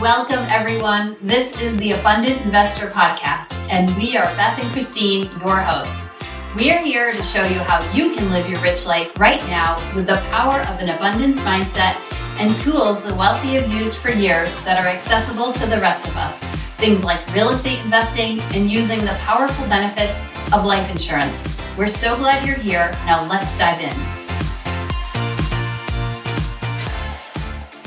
Welcome, everyone. This is the Abundant Investor Podcast, and we are Beth and Christine, your hosts. We are here to show you how you can live your rich life right now with the power of an abundance mindset and tools the wealthy have used for years that are accessible to the rest of us. Things like real estate investing and using the powerful benefits of life insurance. We're so glad you're here. Now let's dive in.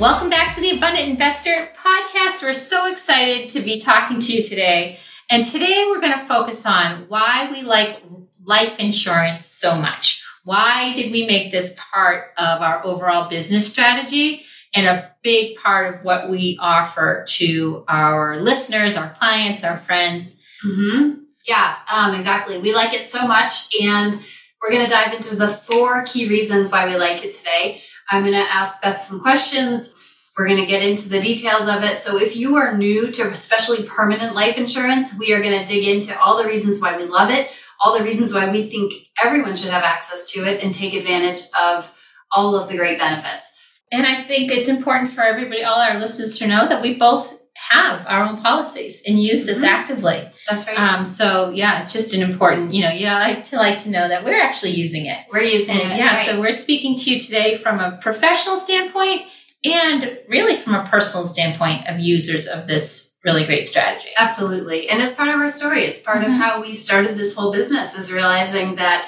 Welcome back to the Abundant Investor podcast. We're so excited to be talking to you today. And today we're going to focus on why we like life insurance so much. Why did we make this part of our overall business strategy and a big part of what we offer to our listeners, our clients, our friends? Mm-hmm. Yeah, um, exactly. We like it so much. And we're going to dive into the four key reasons why we like it today. I'm going to ask Beth some questions. We're going to get into the details of it. So, if you are new to especially permanent life insurance, we are going to dig into all the reasons why we love it, all the reasons why we think everyone should have access to it and take advantage of all of the great benefits. And I think it's important for everybody, all our listeners, to know that we both have our own policies and use this mm-hmm. actively. That's right. Um, so yeah, it's just an important, you know, you like to like to know that we're actually using it. We're using and, it. Yeah. Right. So we're speaking to you today from a professional standpoint and really from a personal standpoint of users of this really great strategy. Absolutely. And it's part of our story. It's part mm-hmm. of how we started this whole business is realizing that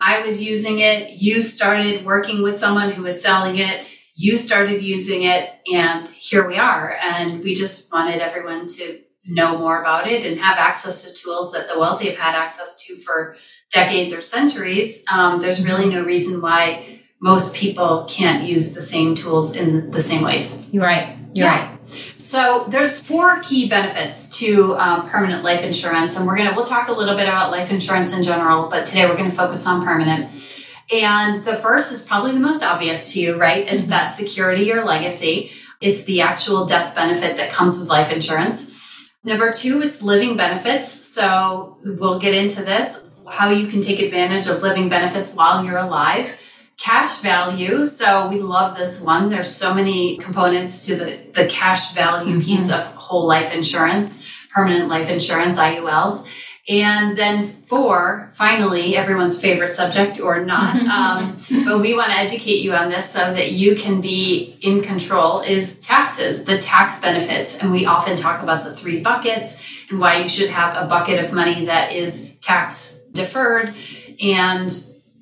I was using it, you started working with someone who was selling it you started using it and here we are. And we just wanted everyone to know more about it and have access to tools that the wealthy have had access to for decades or centuries. Um, there's really no reason why most people can't use the same tools in the same ways. You're right. You're yeah. right. So there's four key benefits to um, permanent life insurance and we're gonna we'll talk a little bit about life insurance in general but today we're gonna focus on permanent and the first is probably the most obvious to you, right? Is mm-hmm. that security or legacy. It's the actual death benefit that comes with life insurance. Number two, it's living benefits. So we'll get into this how you can take advantage of living benefits while you're alive. Cash value. So we love this one. There's so many components to the, the cash value mm-hmm. piece of whole life insurance, permanent life insurance, IULs. And then four, finally, everyone's favorite subject or not, um, but we want to educate you on this so that you can be in control is taxes, the tax benefits. And we often talk about the three buckets and why you should have a bucket of money that is tax deferred. And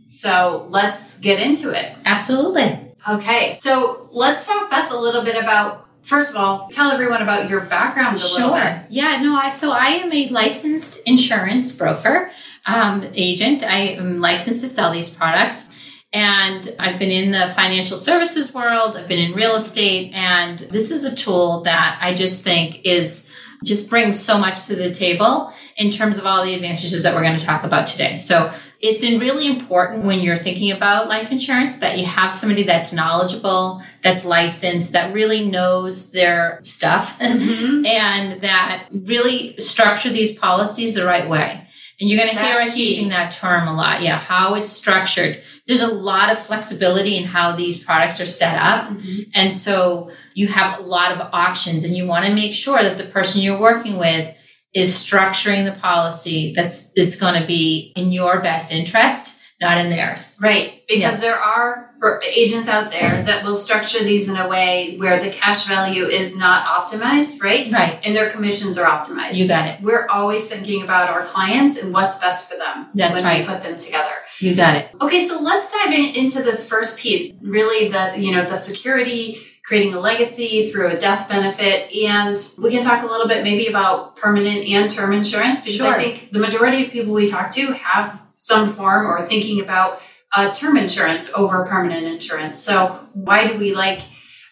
so let's get into it. Absolutely. Okay, so let's talk, Beth, a little bit about First of all, tell everyone about your background a sure. little bit. Yeah, no, I so I am a licensed insurance broker, um, agent. I am licensed to sell these products. And I've been in the financial services world, I've been in real estate, and this is a tool that I just think is just brings so much to the table in terms of all the advantages that we're going to talk about today. So it's really important when you're thinking about life insurance that you have somebody that's knowledgeable, that's licensed, that really knows their stuff, mm-hmm. and that really structure these policies the right way. And you're going to hear us key. using that term a lot. Yeah, how it's structured. There's a lot of flexibility in how these products are set up. Mm-hmm. And so you have a lot of options, and you want to make sure that the person you're working with is structuring the policy that's it's going to be in your best interest not in theirs. Right because yeah. there are agents out there that will structure these in a way where the cash value is not optimized right? Right. And their commissions are optimized. You got it. We're always thinking about our clients and what's best for them that's when right. we put them together. You got it. Okay so let's dive in, into this first piece really the you know the security creating a legacy through a death benefit. And we can talk a little bit maybe about permanent and term insurance because sure. I think the majority of people we talk to have some form or thinking about uh, term insurance over permanent insurance. So, why do we like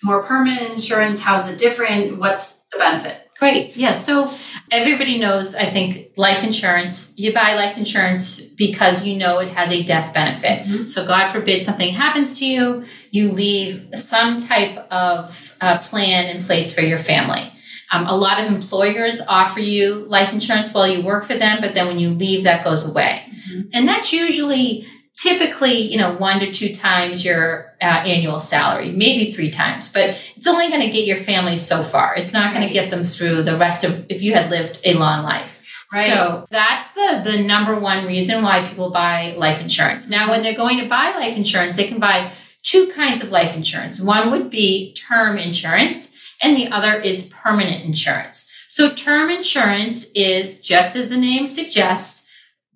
more permanent insurance? How's it different? What's the benefit? Great. Yeah. So everybody knows, I think, life insurance, you buy life insurance because you know it has a death benefit. Mm-hmm. So, God forbid something happens to you, you leave some type of uh, plan in place for your family. Um, a lot of employers offer you life insurance while you work for them, but then when you leave, that goes away. Mm-hmm. And that's usually typically, you know, one to two times your uh, annual salary, maybe three times, but it's only going to get your family so far. It's not going Right. to get them through the rest of if you had lived a long life. Right. So that's the the number one reason why people buy life insurance. Now, when they're going to buy life insurance, they can buy two kinds of life insurance. One would be term insurance, and the other is permanent insurance. So, term insurance is just as the name suggests,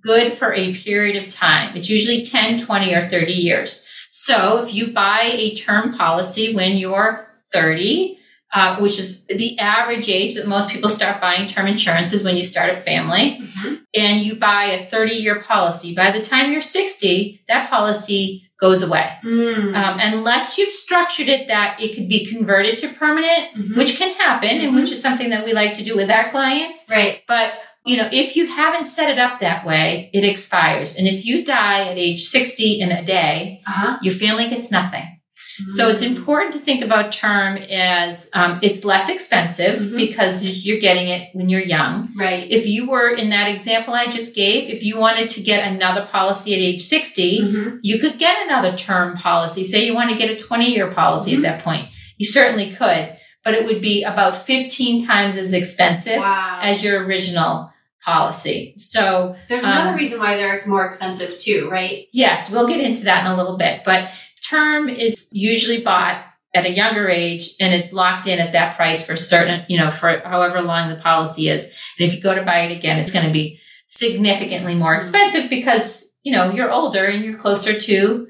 good for a period of time. It's usually 10, 20, or 30 years. So, if you buy a term policy when you're 30, uh, which is the average age that most people start buying term insurance is when you start a family Mhm. and you buy a 30 year policy by the time you're 60 that policy goes away Mm. um, unless you've structured it that it could be converted to permanent Mhm. which can happen and Mhm. which is something that we like to do with our clients right. but you know if you haven't set it up that way it expires and if you die at age 60 in a day Uh-huh. your family gets nothing so it's important to think about term as um, it's less expensive Mhm. because you're getting it when you're young. Right. If you were in that example I just gave, if you wanted to get another policy at age 60, Mhm. you could get another term policy. Say you want to get a 20 year policy at that point. You certainly could, but it would be about 15 times as expensive Wow. as your original policy. So There's another um, reason why there it's more expensive too, right? Yes, we'll get into that in a little bit. But term is usually bought at a younger age and it's locked in at that price for certain, you know, for however long the policy is. And if you go to buy it again, it's going to be significantly more expensive because, you know, you're older and you're closer to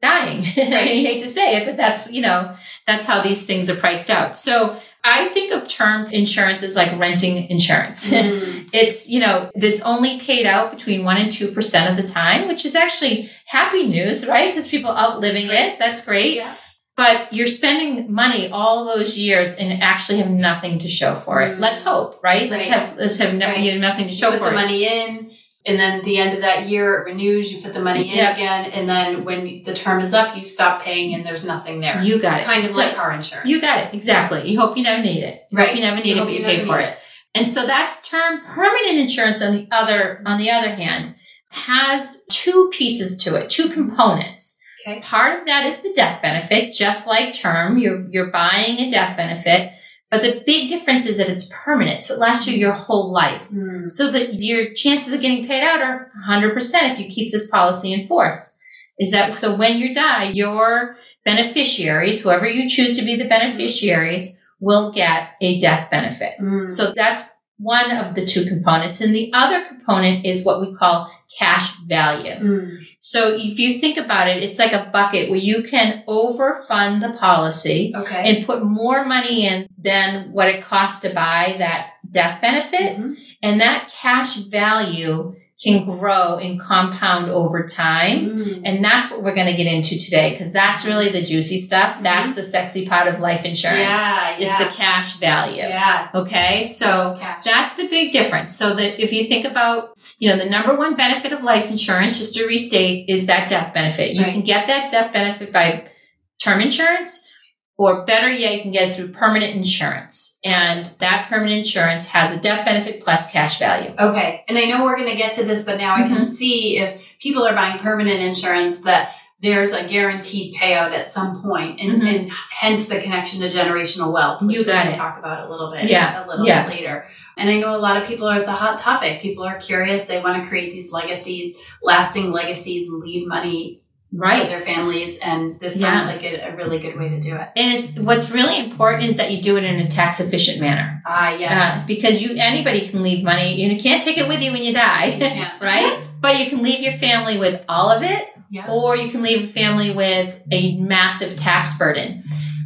dying. I hate to say it, but that's, you know, that's how these things are priced out. So I think of term insurance as like renting insurance. Mm. it's you know it's only paid out between 1 and 2% of the time which is actually happy news right because people outliving That's it that's great Yeah. but you're spending money all those years and actually have nothing to show for it Mm. let's hope right let's Right. have let's have no, Right. you nothing to You show put for the it money in, and then the end of that year it renews. You put the money in Yep. again, and then when the term is up, you stop paying, and there's nothing there. you got it kind of like car insurance. You got it exactly. You hope you never need it. You Right. hope you never need You it, but you you pay for need it. And so that's term permanent insurance on the other on the other hand has two pieces to it, two components. Okay. Part of that is the death benefit, just like term. You're you're buying a death benefit, but the big difference is that it's permanent. So it lasts you your whole life. Mm. So that your chances of getting paid out are 100% if you keep this policy in force. Is that so when you die, your beneficiaries, whoever you choose to be the beneficiaries, will get a death benefit. Mm. So that's one of the two components. And the other component is what we call cash value. Mm. So if you think about it, it's like a bucket where you can overfund the policy Okay. and put more money in than what it costs to buy that death benefit. Mhm. And that cash value can grow and compound over time. Mm. And that's what we're going to get into today because that's really the juicy stuff. That's the sexy part of life insurance. Yeah. Is yeah. the cash value. yeah. Okay? So Cash. that's the big difference. So that if you think about, you know, the number one benefit of life insurance, just to restate, is that death benefit. You Right. can get that death benefit by term insurance, or better yet, you can get it through permanent insurance. And that permanent insurance has a death benefit plus cash value. Okay. And I know we're going to get to this, but now I can Mhm. see if people are buying permanent insurance that there's a guaranteed payout at some point, and, Mhm. and hence the connection to generational wealth, which You got going to talk about a little bit, Yeah. a little Yeah. bit later. And I know a lot of people are, it's a hot topic. People are curious. They want to create these legacies, lasting legacies, and leave money Right. their families. And this Yeah. sounds like a, a really good way to do it. And it's what's really important is that you do it in a tax efficient manner. Ah, Uh, yes. because you anybody can leave money. You can't take it with you when you die. You right? But you can leave your family with all of it, Yeah. or you can leave a family with a massive tax burden.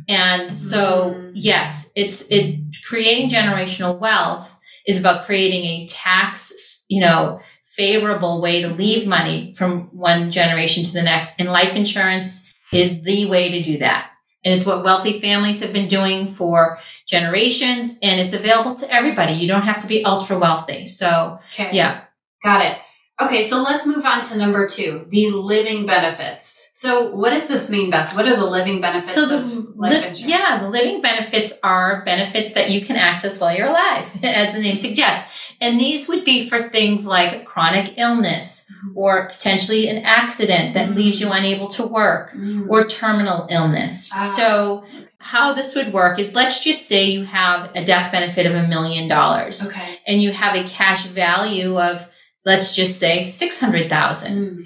And so, Mm. yes, it's it creating generational wealth is about creating a tax, you know, favorable way to leave money from one generation to the next. And life insurance is the way to do that. And it's what wealthy families have been doing for generations, and it's available to everybody. You don't have to be ultra wealthy. So, Okay. yeah. Got it. Okay, so let's move on to number two, the living benefits. So, what does this mean, Beth? What are the living benefits So the of life li- yeah, the living benefits are benefits that you can access while you're alive, as the name suggests. And these would be for things like chronic illness Mhm. or potentially an accident that Mhm. leaves you unable to work Mm. or terminal illness. Ah, so how this would work is let's just say you have a death benefit of a million dollars okay. and you have a cash value of let's just say 600,000 Mm.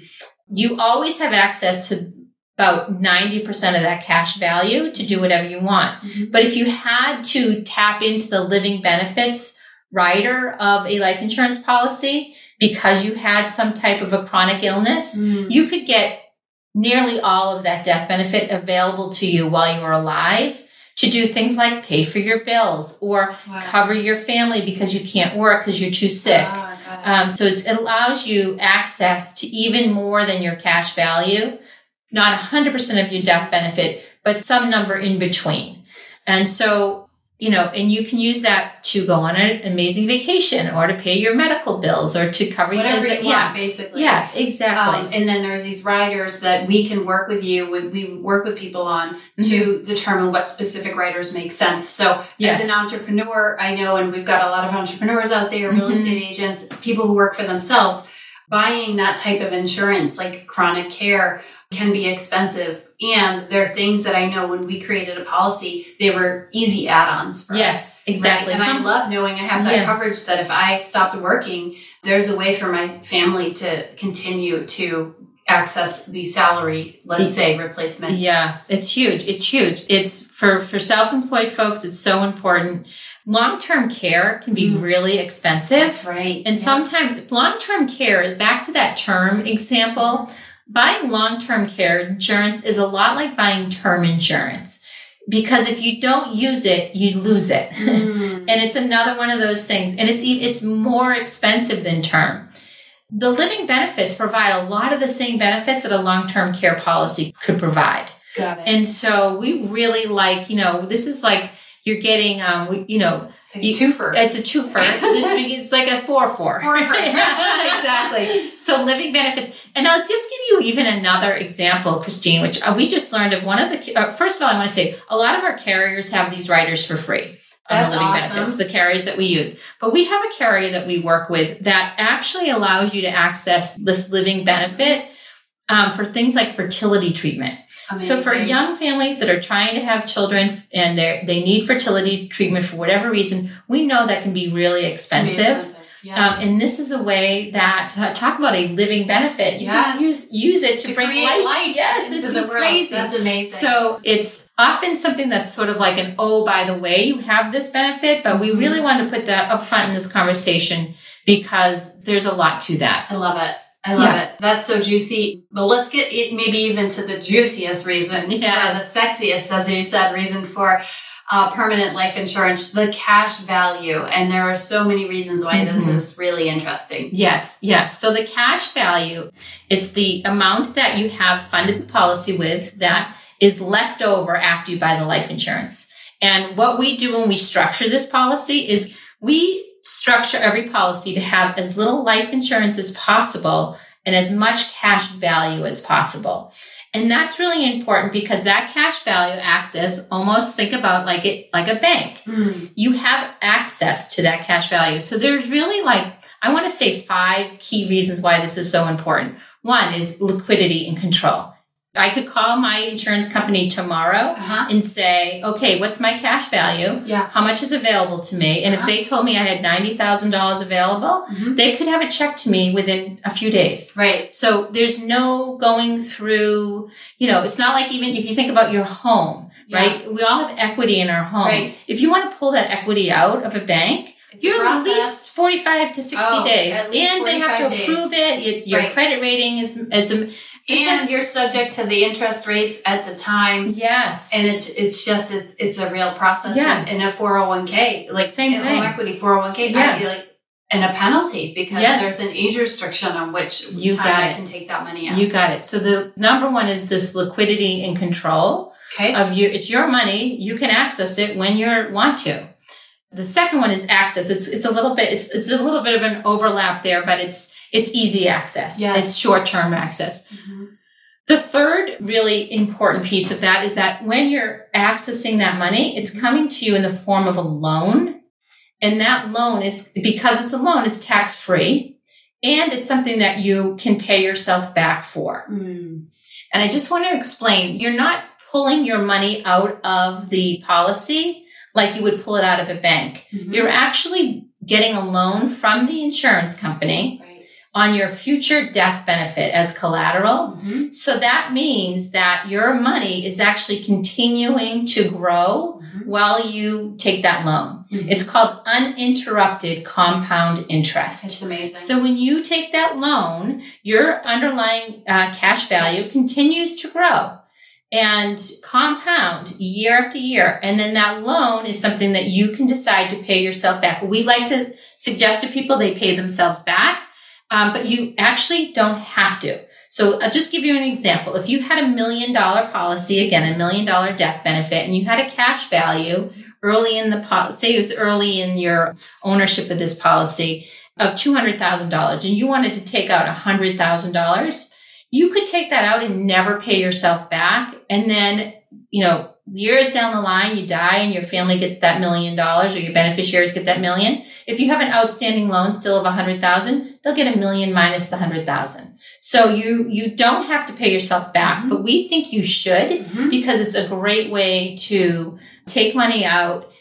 You always have access to about 90% of that cash value to do whatever you want. Mhm. But if you had to tap into the living benefits rider of a life insurance policy because you had some type of a chronic illness, Mm. you could get nearly all of that death benefit available to you while you were alive to do things like pay for your bills or Wow. cover your family because you can't work because you're too sick. It. Um, so it allows you access to even more than your cash value, not 100% of your death benefit, but some number in between. And so, you know, and you can use that to go on an amazing vacation or to pay your medical bills or to cover Whatever your you yeah, want, basically. yeah, exactly. Um, and then there's these riders that we can work with you. We, we work with people on to determine what specific riders make sense. So, Mm-hmm. Yes. as an entrepreneur, I know, and we've got a lot of entrepreneurs out there, real Mhm. estate agents, people who work for themselves. Buying that type of insurance, like chronic care, can be expensive. And there are things that I know when we created a policy, they were easy add-ons. For us. yes, exactly. Right? And Some- I love knowing I have that Yeah. coverage that if I stopped working, there's a way for my family to continue to access the salary, let's say, replacement. Yeah, it's huge. It's huge. It's for for self-employed folks, it's so important. Long-term care can be Mhm. really expensive. That's right. And Yeah. sometimes long-term care, back to that term example, buying long-term care insurance is a lot like buying term insurance. Because if you don't use it, you lose it. Mm. and it's another one of those things. And it's it's more expensive than term. The living benefits provide a lot of the same benefits that a long-term care policy could provide. Got it. And so we really like, you know, this is like you're getting, um, you know, It's a you- twofer. it's a twofer. it's like a four four. Four for- Yeah, exactly. So living benefits, and I'll just give you even another example, Christine, which uh, we just learned of. One of the uh, first of all, I want to say a lot of our carriers have these riders for free. On That's the living awesome. benefits, the carriers that we use. But we have a carrier that we work with that actually allows you to access this living benefit um, for things like fertility treatment. So for young families that are trying to have children and they they need fertility treatment for whatever reason, we know that can be really expensive. Yes. Um, and this is a way that uh, talk about a living benefit. You Yes. can use use it to, to bring life. life, Yes, into it's the world. crazy. That's amazing. So it's often something that's sort of like an oh, by the way, you have this benefit, but we Mhm. really want to put that up front in this conversation because there's a lot to that. I love it. I love Yeah. it. That's so juicy. But let's get it maybe even to the juiciest reason, yeah, the sexiest, as you said, reason for uh, permanent life insurance, the cash value. And there are so many reasons why this Mhm. is really interesting. Yes, yes. So the cash value is the amount that you have funded the policy with that is left over after you buy the life insurance. And what we do when we structure this policy is we structure every policy to have as little life insurance as possible and as much cash value as possible. And that's really important because that cash value access almost think about like it like a bank Mm. you have access to that cash value. So there's really like, I want to say five key reasons why this is so important. One is liquidity and control. I could call my insurance company tomorrow Uh-huh. and say, okay, what's my cash value? Yeah. How much is available to me? And if Uh-huh. they told me I had $90,000 available, Mhm. they could have it checked to me within a few days. Right. So there's no going through, you know, it's not like even if you think about your home, Yeah. right? We all have equity in our home. Right. If you want to pull that equity out of a bank, It's you're at least 45 to 60 Oh, days. and they have to 45 days. approve it. Your Right. credit rating is, is a, this and is- you're subject to the interest rates at the time. yes. And it's it's just it's it's a real process Yeah. in, in a 401k like Same in thing. home equity 401k Yeah. I, like and a penalty because Yes. there's an age restriction on which You time got I it. can take that money out. you got it. So the number one is this liquidity and control. okay. of you it's your money you can access it when you want to the second one is access it's it's a little bit it's, it's a little bit of an overlap there but it's it's easy access. Yes. It's short term access. Mhm. The third really important piece of that is that when you're accessing that money, it's coming to you in the form of a loan. And that loan is because it's a loan, it's tax free and it's something that you can pay yourself back for. Mm. And I just want to explain you're not pulling your money out of the policy like you would pull it out of a bank. Mhm. You're actually getting a loan from the insurance company Right. On your future death benefit as collateral. Mhm. So that means that your money is actually continuing to grow Mhm. while you take that loan. Mhm. It's called uninterrupted compound interest. It's amazing. So when you take that loan, your underlying uh, cash value continues to grow and compound year after year. And then that loan is something that you can decide to pay yourself back. We like to suggest to people they pay themselves back, um, but you actually don't have to. So I'll just give you an example. If you had a million dollar policy, again, a million dollar death benefit, and you had a cash value early in the policy, say it's early in your ownership of this policy of $200,000 and you wanted to take out $100,000, you could take that out and never pay yourself back. And then, you know, years down the line, you die and your family gets that million dollars or your beneficiaries get that million. If you have an outstanding loan still of a hundred thousand, they'll get a million minus the hundred thousand. So you, you don't have to pay yourself back, Mhm. but we think you should Mhm. because it's a great way to take money out,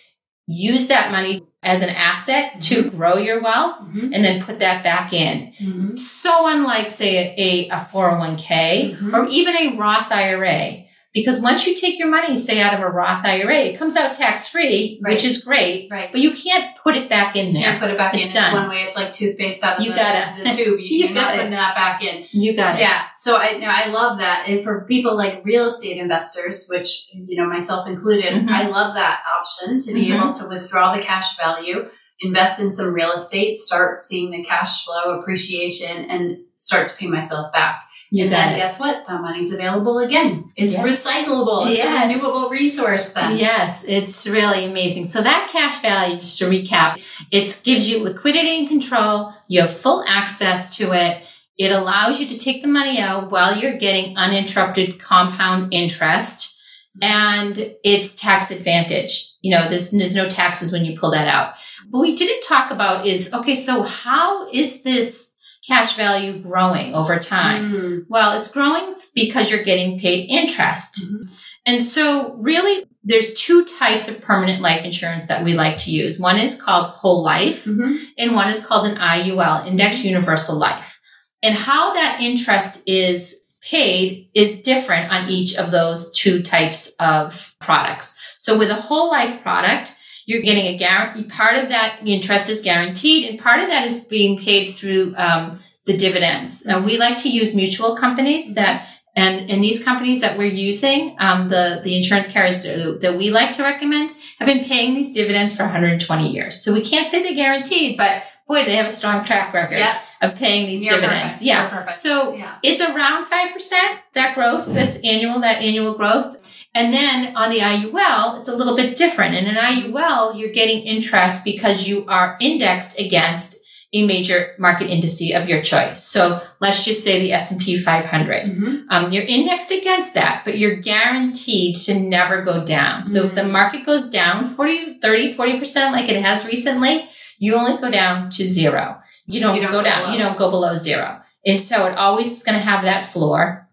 use that money as an asset to grow your wealth, Mhm. and then put that back in. Mhm. So unlike, say, a, a 401k Mhm. or even a Roth IRA. Because once you take your money, say, out of a Roth IRA, it comes out tax free, Right. which is great, Right. but you can't put it back in You there. can't put it back It's in. done. It's one way. It's like toothpaste out of You the, gotta- the tube. You, you you're not putting that back in. You got it. Yeah. So I no, I love that. And for people like real estate investors, which you know myself included, Mhm. I love that option to be Mhm. able to withdraw the cash value, invest in some real estate, start seeing the cash flow appreciation, and start to pay myself back. You and then it. guess what? That money's available again. It's Yes. recyclable. It's Yes. a renewable resource then. Yes, it's really amazing. So that cash value, just to recap, it gives you liquidity and control. You have full access to it. It allows you to take the money out while you're getting uninterrupted compound interest. And it's tax advantage. You know, there's, there's no taxes when you pull that out. What we didn't talk about is, okay, so how is this cash value growing over time? Mm. Well, it's growing because you're getting paid interest. Mhm. And so really there's two types of permanent life insurance that we like to use. One is called whole life Mhm. and one is called an IUL, index universal life. And how that interest is paid is different on each of those two types of products. So with a whole life product, you're getting a guarantee. Part of that interest is guaranteed, and part of that is being paid through um, the dividends. Now, we like to use mutual companies that, and and these companies that we're using, um, the the insurance carriers that we like to recommend, have been paying these dividends for 120 years. So we can't say they're guaranteed, but boy, they have a strong track record Yeah. of paying these Near dividends. perfect. Yeah. Perfect. So Yeah. it's around 5%, that growth, that's annual, that annual growth. And then on the IUL, it's a little bit different. In an IUL, you're getting interest because you are indexed against a major market indice of your choice. So let's just say the S&P 500. Mhm. Um, you're indexed against that, but you're guaranteed to never go down. So if the Mhm. market goes down 40, 30, 40% like it has recently, you only go down to zero. You don't, You don't go, go down. below. You don't go below zero. And so it always is going to have that floor.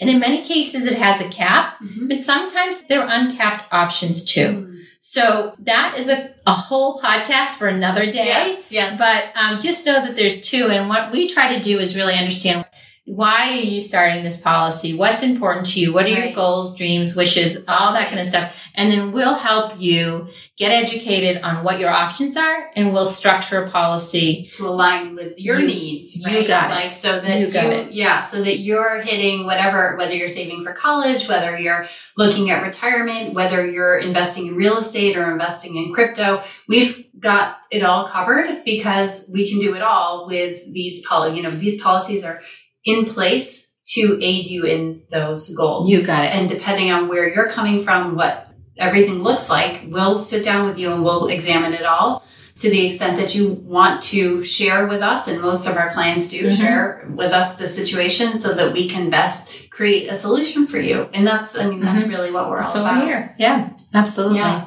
And in many cases, it has a cap, Mhm. but sometimes there are uncapped options too. Mm. So that is a, a whole podcast for another day. Yes. Yes. But um, just know that there's two. And what we try to do is really understand why are you starting this policy? What's important to you? What are your goals, dreams, wishes, all that kind of stuff. And then we'll help you get educated on what your options are and we'll structure a policy. to align with your You- needs. you Right? got it. So that You you, it. yeah, so that you're hitting whatever, whether you're saving for college, whether you're looking at retirement, whether you're investing in real estate or investing in crypto, we've got it all covered because we can do it all with these poli. You know, these policies are in place to aid you in those goals. You got it. and depending on where you're coming from, what everything looks like, we'll sit down with you and we'll examine it all to the extent that you want to share with us, and most of our clients do Mhm. share with us the situation so that we can best create a solution for you. And that's, I mean, that's really what we're Mm-hmm. That's all about. here. Yeah, absolutely. Yeah.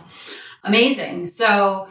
Amazing. So,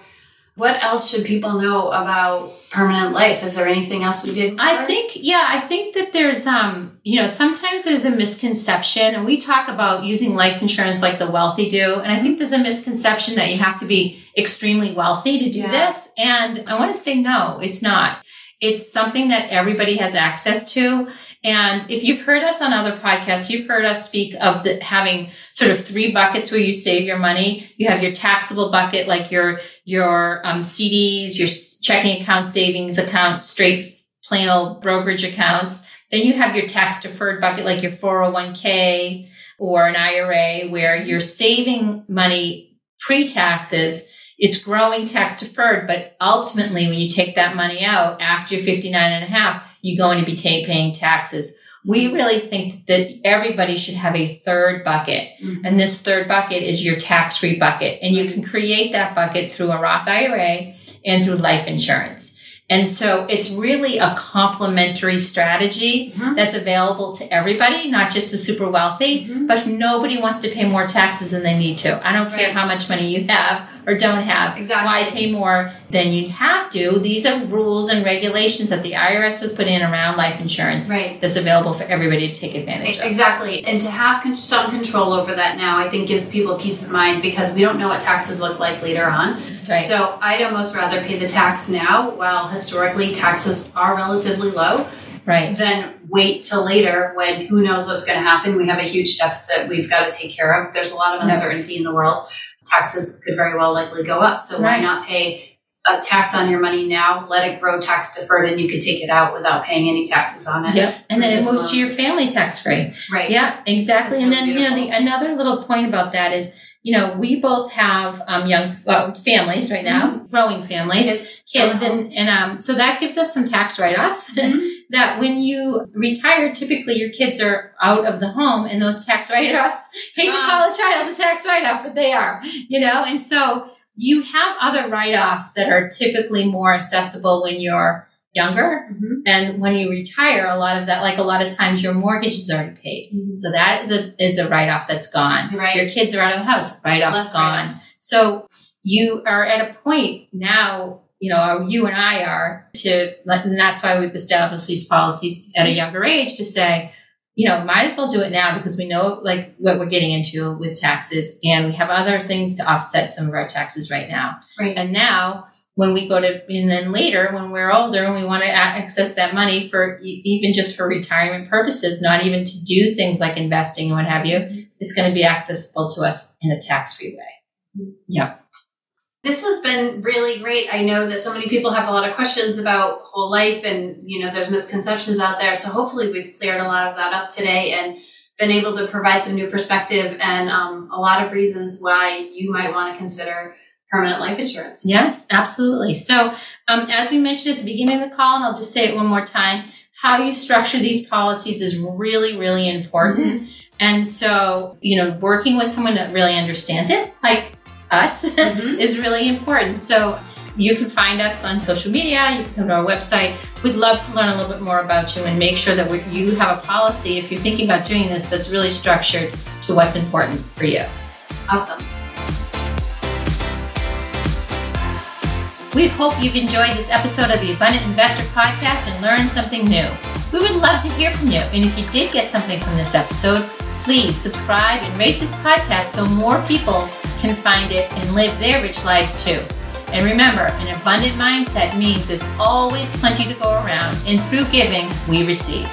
what else should people know about permanent life? Is there anything else we didn't I think, yeah, I think that there's, um, you know, sometimes there's a misconception, and we talk about using life insurance like the wealthy do, and I think there's a misconception that you have to be extremely wealthy to do Yeah. this. And I want to say no, it's not. It's something that everybody has access to. And if you've heard us on other podcasts, you've heard us speak of the, having sort of three buckets where you save your money. You have your taxable bucket, like your your um, CDs, your checking account, savings account, straight plain old brokerage accounts. Then you have your tax deferred bucket, like your 401k or an IRA, where you're saving money pre taxes. It's growing tax deferred, but ultimately, when you take that money out after you're 59 and a half, you're going to be paying taxes. We really think that everybody should have a third bucket. Mhm. And this third bucket is your tax free bucket. And you can create that bucket through a Roth IRA and through life insurance. And so it's really a complementary strategy Mhm. that's available to everybody, not just the super wealthy, Mhm. but nobody wants to pay more taxes than they need to. I don't care Right. how much money you have or don't have. Exactly. Why pay more than you have to? These are rules and regulations that the IRS has put in around life insurance Right. that's available for everybody to take advantage of. Exactly. And to have con- some control over that now, I think gives people peace of mind because we don't know what taxes look like later on. That's right. So I'd almost rather pay the tax now while historically taxes are relatively low right. Then wait till later when who knows what's going to happen. We have a huge deficit we've got to take care of. There's a lot of Yep. uncertainty in the world. Taxes could very well likely go up. So why not pay a tax on your money now, let it grow tax deferred, and you could take it out without paying any taxes on it. Yep. And then it moves loan. to your family tax free. Right. Yeah, exactly. That's and really then, you know, the another little point about that is, you know, we both have um, young uh, families right now, growing families, Kids. kids, and, and um, so that gives us some tax write offs. Mhm. that when you retire, typically your kids are out of the home and those tax write offs, hate to call a child a tax write off, but they are, you know, and so you have other write offs that are typically more accessible when you're younger. Mhm. And when you retire, a lot of that, like a lot of times your mortgage is already paid. Mhm. So that is a, is a write off that's gone. Right. Your kids are out of the house, write off gone. write-offs. So you are at a point now, you know, you and I are to, and that's why we've established these policies at a younger age to say, you know, might as well do it now because we know like what we're getting into with taxes and we have other things to offset some of our taxes right now. Right. And now when we go to, and then later when we're older and we want to access that money for even just for retirement purposes, not even to do things like investing and what have you, mm-hmm. it's going to be accessible to us in a tax free way. Mm-hmm. Yeah. This has been really great. I know that so many people have a lot of questions about whole life and, you know, there's misconceptions out there. So hopefully we've cleared a lot of that up today and been able to provide some new perspective and um, a lot of reasons why you might want to consider permanent life insurance. Yes, absolutely. So, um, as we mentioned at the beginning of the call, and I'll just say it one more time, how you structure these policies is really, really important. And so, you know, working with someone that really understands it, like us, Mhm. is really important. So, you can find us on social media, you can come to our website. We'd love to learn a little bit more about you and make sure that you have a policy, if you're thinking about doing this, that's really structured to what's important for you. Awesome. We hope you've enjoyed this episode of the Abundant Investor Podcast and learned something new. We would love to hear from you. And if you did get something from this episode, please subscribe and rate this podcast so more people can find it and live their rich lives too. And remember, an abundant mindset means there's always plenty to go around, and through giving, we receive.